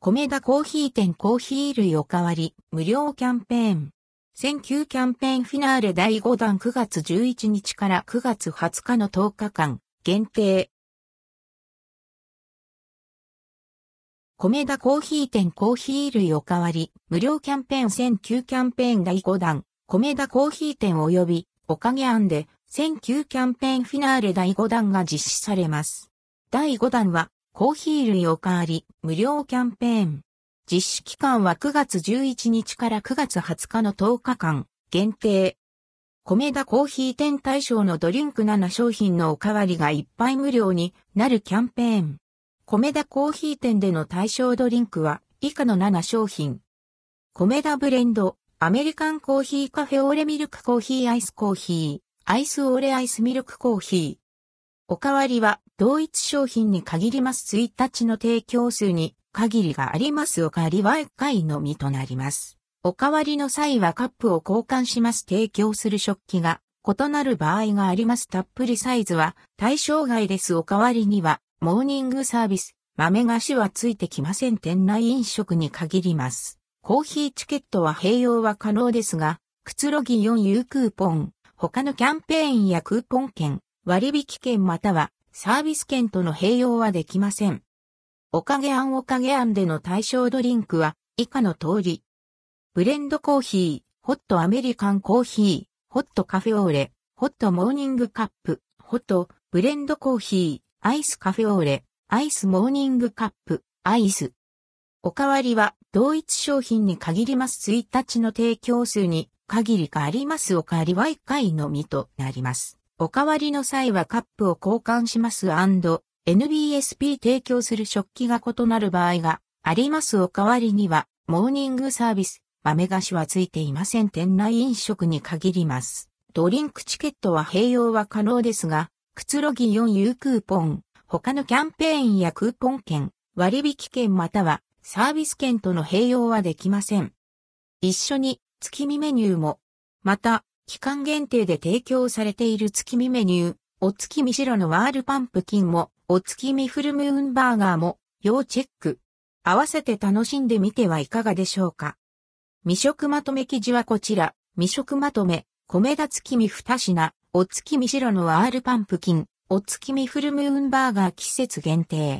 米田コーヒー店コーヒー類おかわり無料キャンペーン。選球キャンペーンフィナーレ第5弾9月11日から9月20日の10日間限定。米田コーヒー店コーヒー類おかわり無料キャンペーン選球キャンペーン第5弾米田コーヒー店及びおかげ案で選球キャンペーンフィナーレ第5弾が実施されます。第5弾はコーヒー類おかわり無料キャンペーン。実施期間は9月11日から9月20日の10日間限定。米田コーヒー店対象のドリンク7商品のおかわりが1杯無料になるキャンペーン。米田コーヒー店での対象ドリンクは以下の7商品。米田ブレンド、アメリカンコーヒーカフェオレミルクコーヒーアイスコーヒー、アイスオレアイスミルクコーヒー。おかわりは同一商品に限ります。1日の提供数に限りがあります。おかわりは1回のみとなります。おかわりの際はカップを交換します。提供する食器が異なる場合があります。たっぷりサイズは対象外です。おかわりにはモーニングサービス。豆菓子はついてきません。店内飲食に限ります。コーヒーチケットは併用は可能ですが、くつろぎ4 U クーポン、他のキャンペーンやクーポン券、割引券またはサービス券との併用はできません。おかげ庵おかげ庵での対象ドリンクは以下の通り。ブレンドコーヒー、ホットアメリカンコーヒー、ホットカフェオーレ、ホットモーニングカップ、ホットブレンドコーヒー、アイスカフェオーレ、アイスモーニングカップ、アイス。おかわりは同一商品に限ります1日の提供数に限りがありますおかわりは1回のみとなります。おかわりの際はカップを交換します。&NBSP 提供する食器が異なる場合があります。おかわりにはモーニングサービス、豆菓子はついていません。店内飲食に限ります。ドリンクチケットは併用は可能ですが、くつろぎ 4U クーポン、他のキャンペーンやクーポン券、割引券またはサービス券との併用はできません。一緒に月見メニューも、また期間限定で提供されている月見メニュー、お月見白のワールパンプキンも、お月見フルムーンバーガーも、要チェック。合わせて楽しんでみてはいかがでしょうか。未食まとめ記事はこちら、未食まとめ、米田月見二品、お月見白のワールパンプキン、お月見フルムーンバーガー季節限定。